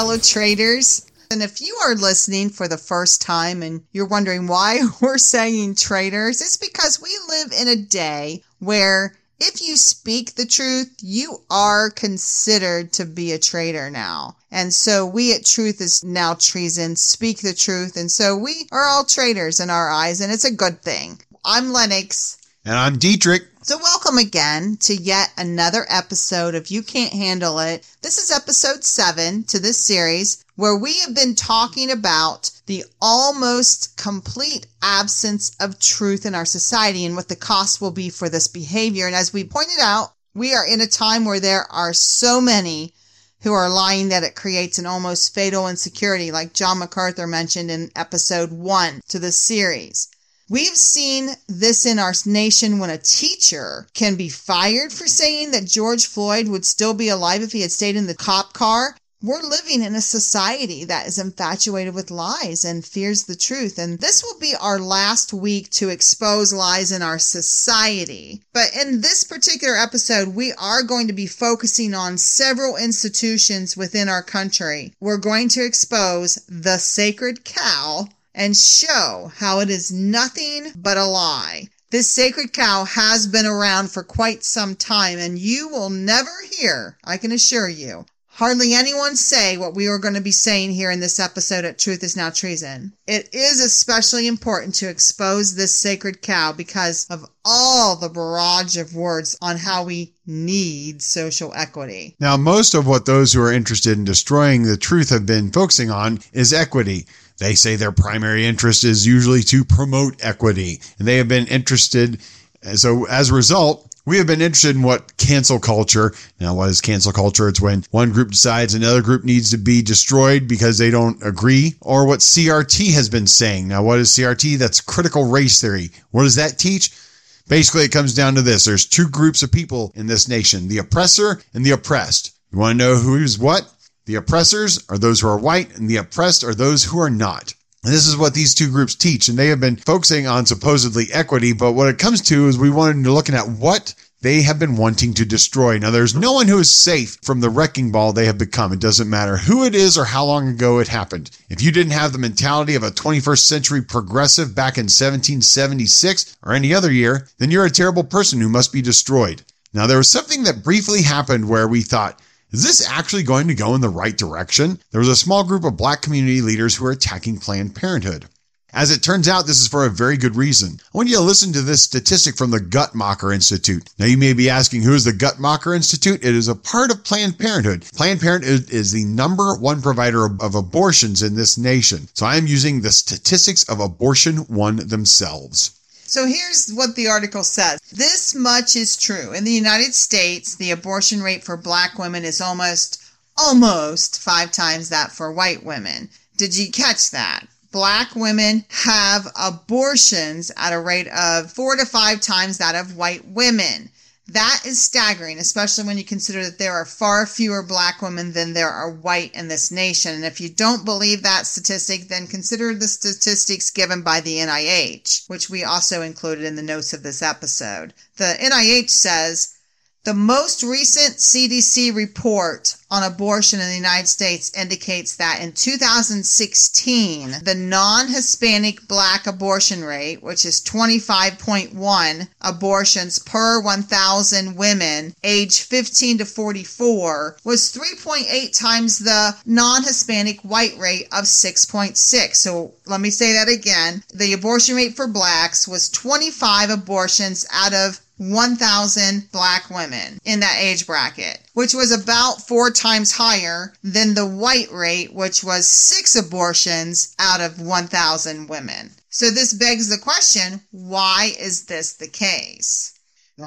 fellow traders. And if you are listening for the first time and you're wondering why we're saying traders, it's because we live in a day where if you speak the truth, you are considered to be a traitor now. And so we at Truth is now treason, speak the truth. And so we are all traitors in our eyes, and it's a good thing. I'm Lennox. And I'm Dietrich. So, welcome again to yet another episode of You Can't Handle It. This is episode seven to this series where we have been talking about the almost complete absence of truth in our society and what the cost will be for this behavior. And as we pointed out, we are in a time where there are so many who are lying that it creates an almost fatal insecurity, like John MacArthur mentioned in episode one to the series. We've seen this in our nation when a teacher can be fired for saying that George Floyd would still be alive if he had stayed in the cop car. We're living in a society that is infatuated with lies and fears the truth. And this will be our last week to expose lies in our society. But in this particular episode, we are going to be focusing on several institutions within our country. We're going to expose the sacred cow and show how it is nothing but a lie. This sacred cow has been around for quite some time, and you will never hear, I can assure you, hardly anyone say what we are going to be saying here in this episode at Truth is Now Treason. It is especially important to expose this sacred cow because of all the barrage of words on how we need social equity. Now, most of what those who are interested in destroying the truth have been focusing on is equity. They say their primary interest is usually to promote equity, and they have been interested. So, as a result, we have been interested in what cancel culture. Now, what is cancel culture? It's when one group decides another group needs to be destroyed because they don't agree, or what CRT has been saying. Now, what is CRT? That's critical race theory. What does that teach? Basically, it comes down to this. There's two groups of people in this nation, the oppressor and the oppressed. You want to know who's what? The oppressors are those who are white, and the oppressed are those who are not. And this is what these two groups teach, and they have been focusing on supposedly equity, but what it comes to is we wanted to looking at what they have been wanting to destroy. Now, there's no one who is safe from the wrecking ball they have become. It doesn't matter who it is or how long ago it happened. If you didn't have the mentality of a 21st century progressive back in 1776 or any other year, then you're a terrible person who must be destroyed. Now, there was something that briefly happened where we thought, is this actually going to go in the right direction? There was a small group of black community leaders who were attacking Planned Parenthood. As it turns out, this is for a very good reason. I want you to listen to this statistic from the Guttmacher Institute. Now, you may be asking, who is the Guttmacher Institute? It is a part of Planned Parenthood. Planned Parenthood is the number one provider of abortions in this nation. So I am using the statistics of abortion one themselves. So here's what the article says. This much is true. In the United States, the abortion rate for black women is almost, almost five times that for white women. Did you catch that? Black women have abortions at a rate of four to five times that of white women. That is staggering, especially when you consider that there are far fewer black women than there are white in this nation. And if you don't believe that statistic, then consider the statistics given by the NIH, which we also included in the notes of this episode. The NIH says the most recent CDC report on abortion in the United States indicates that in 2016, the non-Hispanic black abortion rate, which is 25.1 abortions per 1,000 women aged 15 to 44, was 3.8 times the non-Hispanic white rate of 6.6. So let me say that again. The abortion rate for blacks was 25 abortions out of 1,000 black women in that age bracket, which was about four times higher than the white rate, which was six abortions out of 1,000 women. So this begs the question, why is this the case?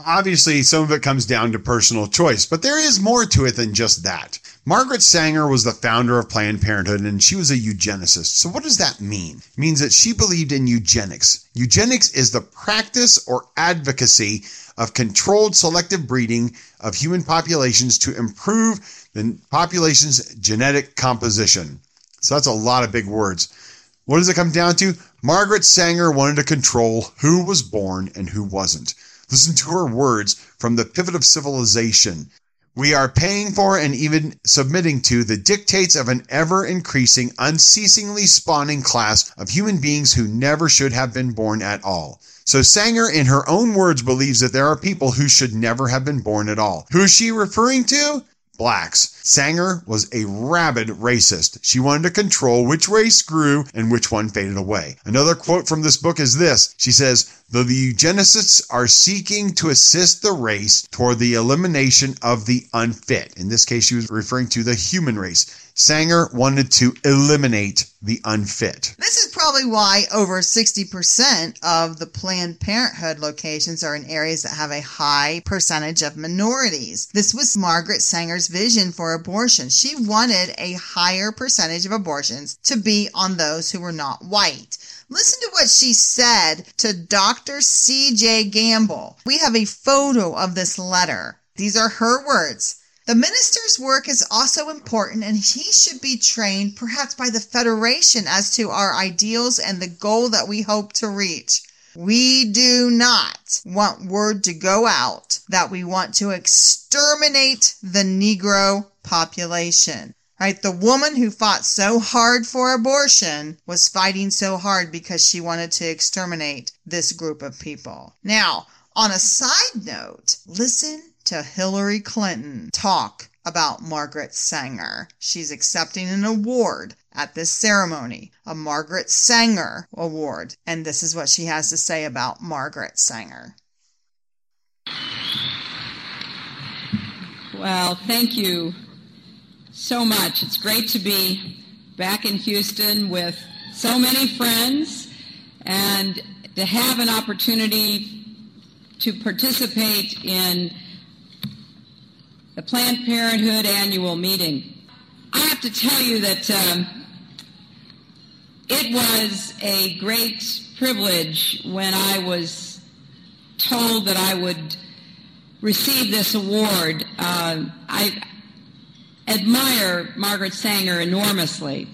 Obviously, some of it comes down to personal choice, but there is more to it than just that. Margaret Sanger was the founder of Planned Parenthood and she was a eugenicist. So, what does that mean? It means that she believed in eugenics. Eugenics is the practice or advocacy of controlled selective breeding of human populations to improve the population's genetic composition. So, that's a lot of big words. What does it come down to? Margaret Sanger wanted to control who was born and who wasn't. Listen to her words from The Pivot of Civilization. We are paying for and even submitting to the dictates of an ever increasing, unceasingly spawning class of human beings who never should have been born at all. So Sanger, in her own words, believes that there are people who should never have been born at all. Who is she referring to? Blacks. Sanger was a rabid racist. She wanted to control which race grew and which one faded away. Another quote from this book is this. She says, Though the eugenicists are seeking to assist the race toward the elimination of the unfit. In this case, she was referring to the human race. Sanger wanted to eliminate the unfit. This is probably why over 60% of the Planned Parenthood locations are in areas that have a high percentage of minorities. This was Margaret Sanger's vision for abortion. She wanted a higher percentage of abortions to be on those who were not white. Listen to what she said to Dr. C.J. Gamble. We have a photo of this letter. These are her words. The minister's work is also important and he should be trained perhaps by the Federation as to our ideals and the goal that we hope to reach. We do not want word to go out that we want to exterminate the Negro population. Right? The woman who fought so hard for abortion was fighting so hard because she wanted to exterminate this group of people. Now, on a side note, listen to Hillary Clinton talk about Margaret Sanger. She's accepting an award at this ceremony, a Margaret Sanger Award. And this is what she has to say about Margaret Sanger. Well, thank you so much. It's great to be back in Houston with so many friends and to have an opportunity to participate in the Planned Parenthood annual meeting. I have to tell you that um, it was a great privilege when I was told that I would receive this award. Uh, I admire Margaret Sanger enormously.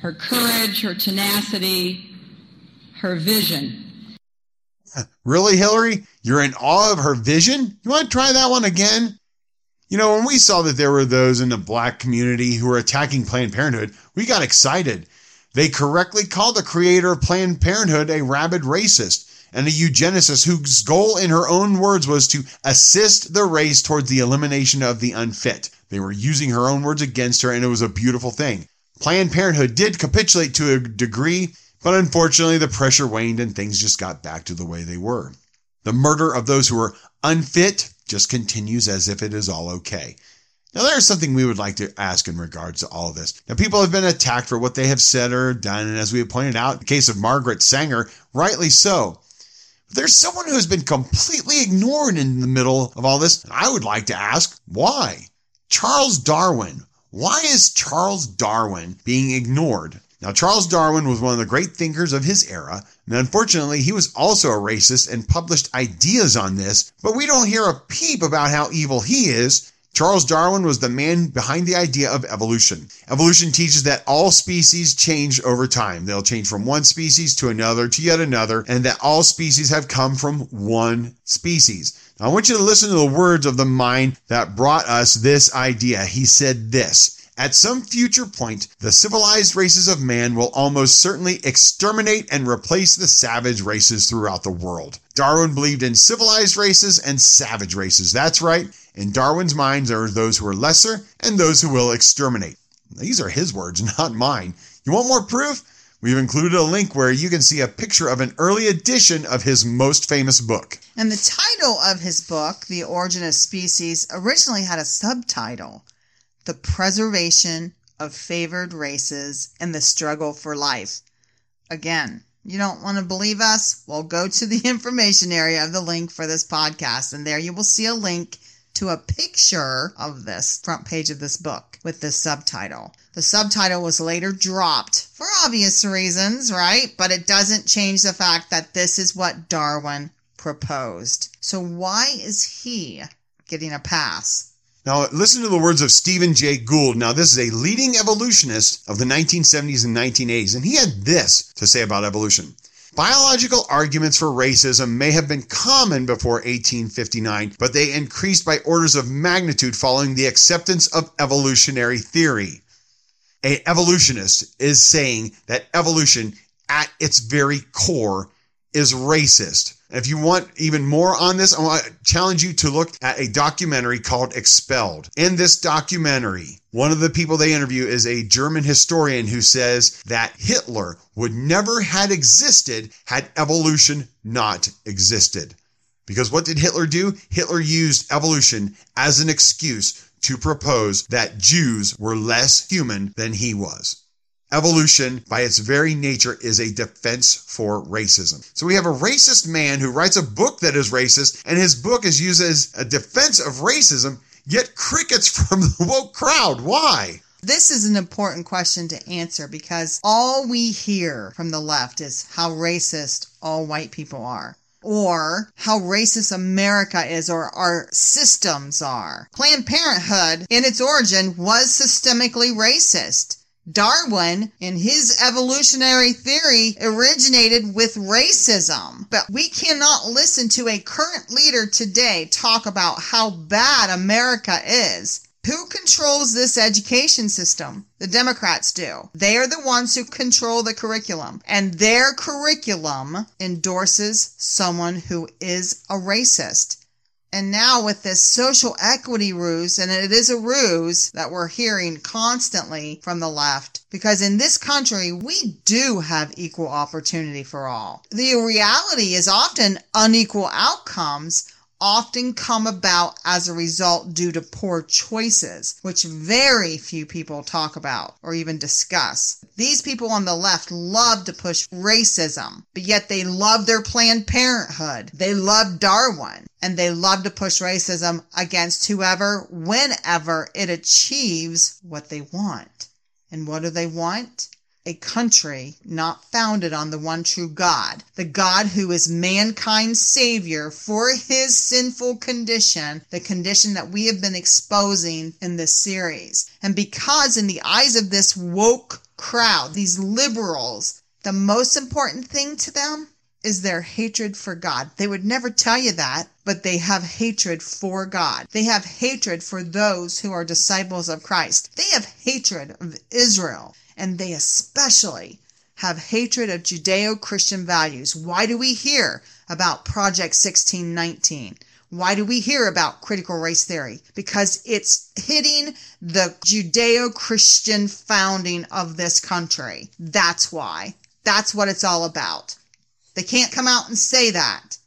Her courage, her tenacity, her vision. Really, Hillary? You're in awe of her vision? You want to try that one again? You know, when we saw that there were those in the black community who were attacking Planned Parenthood, we got excited. They correctly called the creator of Planned Parenthood a rabid racist and a eugenicist whose goal, in her own words, was to assist the race towards the elimination of the unfit. They were using her own words against her, and it was a beautiful thing. Planned Parenthood did capitulate to a degree, but unfortunately, the pressure waned and things just got back to the way they were. The murder of those who were unfit just continues as if it is all okay. Now, there's something we would like to ask in regards to all of this. Now, people have been attacked for what they have said or done, and as we have pointed out, in the case of Margaret Sanger, rightly so. But there's someone who has been completely ignored in the middle of all this. And I would like to ask why? Charles Darwin. Why is Charles Darwin being ignored? Now, Charles Darwin was one of the great thinkers of his era, unfortunately, he was also a racist and published ideas on this, but we don't hear a peep about how evil he is. Charles Darwin was the man behind the idea of evolution. Evolution teaches that all species change over time. They'll change from one species to another to yet another, and that all species have come from one species. Now, I want you to listen to the words of the mind that brought us this idea. He said this. At some future point, the civilized races of man will almost certainly exterminate and replace the savage races throughout the world. Darwin believed in civilized races and savage races. That's right. In Darwin's mind, there are those who are lesser and those who will exterminate. These are his words, not mine. You want more proof? We've included a link where you can see a picture of an early edition of his most famous book. And the title of his book, The Origin of Species, originally had a subtitle the preservation of favored races and the struggle for life. Again, you don't want to believe us? Well, go to the information area of the link for this podcast, and there you will see a link to a picture of this front page of this book with this subtitle. The subtitle was later dropped for obvious reasons, right? But it doesn't change the fact that this is what Darwin proposed. So why is he getting a pass? Now, listen to the words of Stephen Jay Gould. Now, this is a leading evolutionist of the 1970s and 1980s, and he had this to say about evolution. Biological arguments for racism may have been common before 1859, but they increased by orders of magnitude following the acceptance of evolutionary theory. A evolutionist is saying that evolution at its very core is racist. If you want even more on this, I want to challenge you to look at a documentary called Expelled. In this documentary, one of the people they interview is a German historian who says that Hitler would never had existed had evolution not existed. Because what did Hitler do? Hitler used evolution as an excuse to propose that Jews were less human than he was. Evolution, by its very nature, is a defense for racism. So we have a racist man who writes a book that is racist, and his book is used as a defense of racism, yet crickets from the woke crowd. Why? This is an important question to answer because all we hear from the left is how racist all white people are or how racist America is or our systems are. Planned Parenthood, in its origin, was systemically racist. Darwin, in his evolutionary theory, originated with racism. But we cannot listen to a current leader today talk about how bad America is. Who controls this education system? The Democrats do. They are the ones who control the curriculum, and their curriculum endorses someone who is a racist. And now with this social equity ruse, and it is a ruse that we're hearing constantly from the left, because in this country, we do have equal opportunity for all. The reality is often unequal outcomes often come about as a result due to poor choices, which very few people talk about or even discuss. These people on the left love to push racism, but yet they love their Planned Parenthood. They love Darwin and they love to push racism against whoever, whenever it achieves what they want. And what do they want? A country not founded on the one true God, the God who is mankind's savior for his sinful condition, the condition that we have been exposing in this series. And because in the eyes of this woke crowd, these liberals, the most important thing to them is their hatred for God. They would never tell you that, but they have hatred for God. They have hatred for those who are disciples of Christ. They have hatred of Israel and they especially have hatred of Judeo Christian values. Why do we hear about Project 1619? Why do we hear about critical race theory? Because it's hitting the Judeo Christian founding of this country. That's why. That's what it's all about. They can't come out and say that,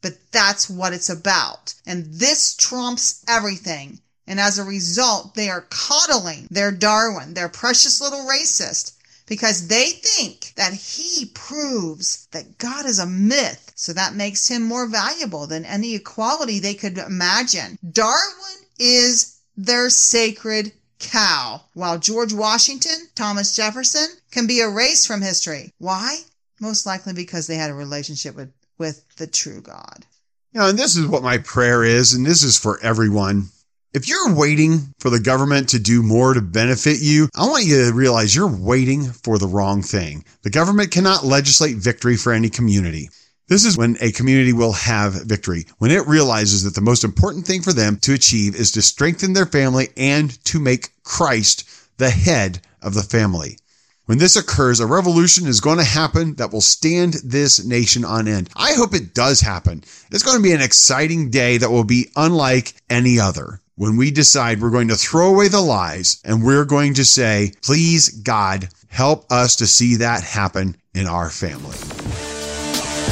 but that's what it's about. And this trumps everything. And as a result, they are coddling their Darwin, their precious little racist, because they think that he proves that God is a myth. So that makes him more valuable than any equality they could imagine. Darwin is their sacred cow, while George Washington, Thomas Jefferson can be erased from history. Why? Most likely because they had a relationship with, with the true God. You know, and this is what my prayer is, and this is for everyone. If you're waiting for the government to do more to benefit you, I want you to realize you're waiting for the wrong thing. The government cannot legislate victory for any community. This is when a community will have victory, when it realizes that the most important thing for them to achieve is to strengthen their family and to make Christ the head of the family. When this occurs, a revolution is going to happen that will stand this nation on end. I hope it does happen. It's going to be an exciting day that will be unlike any other when we decide we're going to throw away the lies and we're going to say, please, God, help us to see that happen in our family.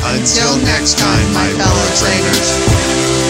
Until, next time, my fellow trainers.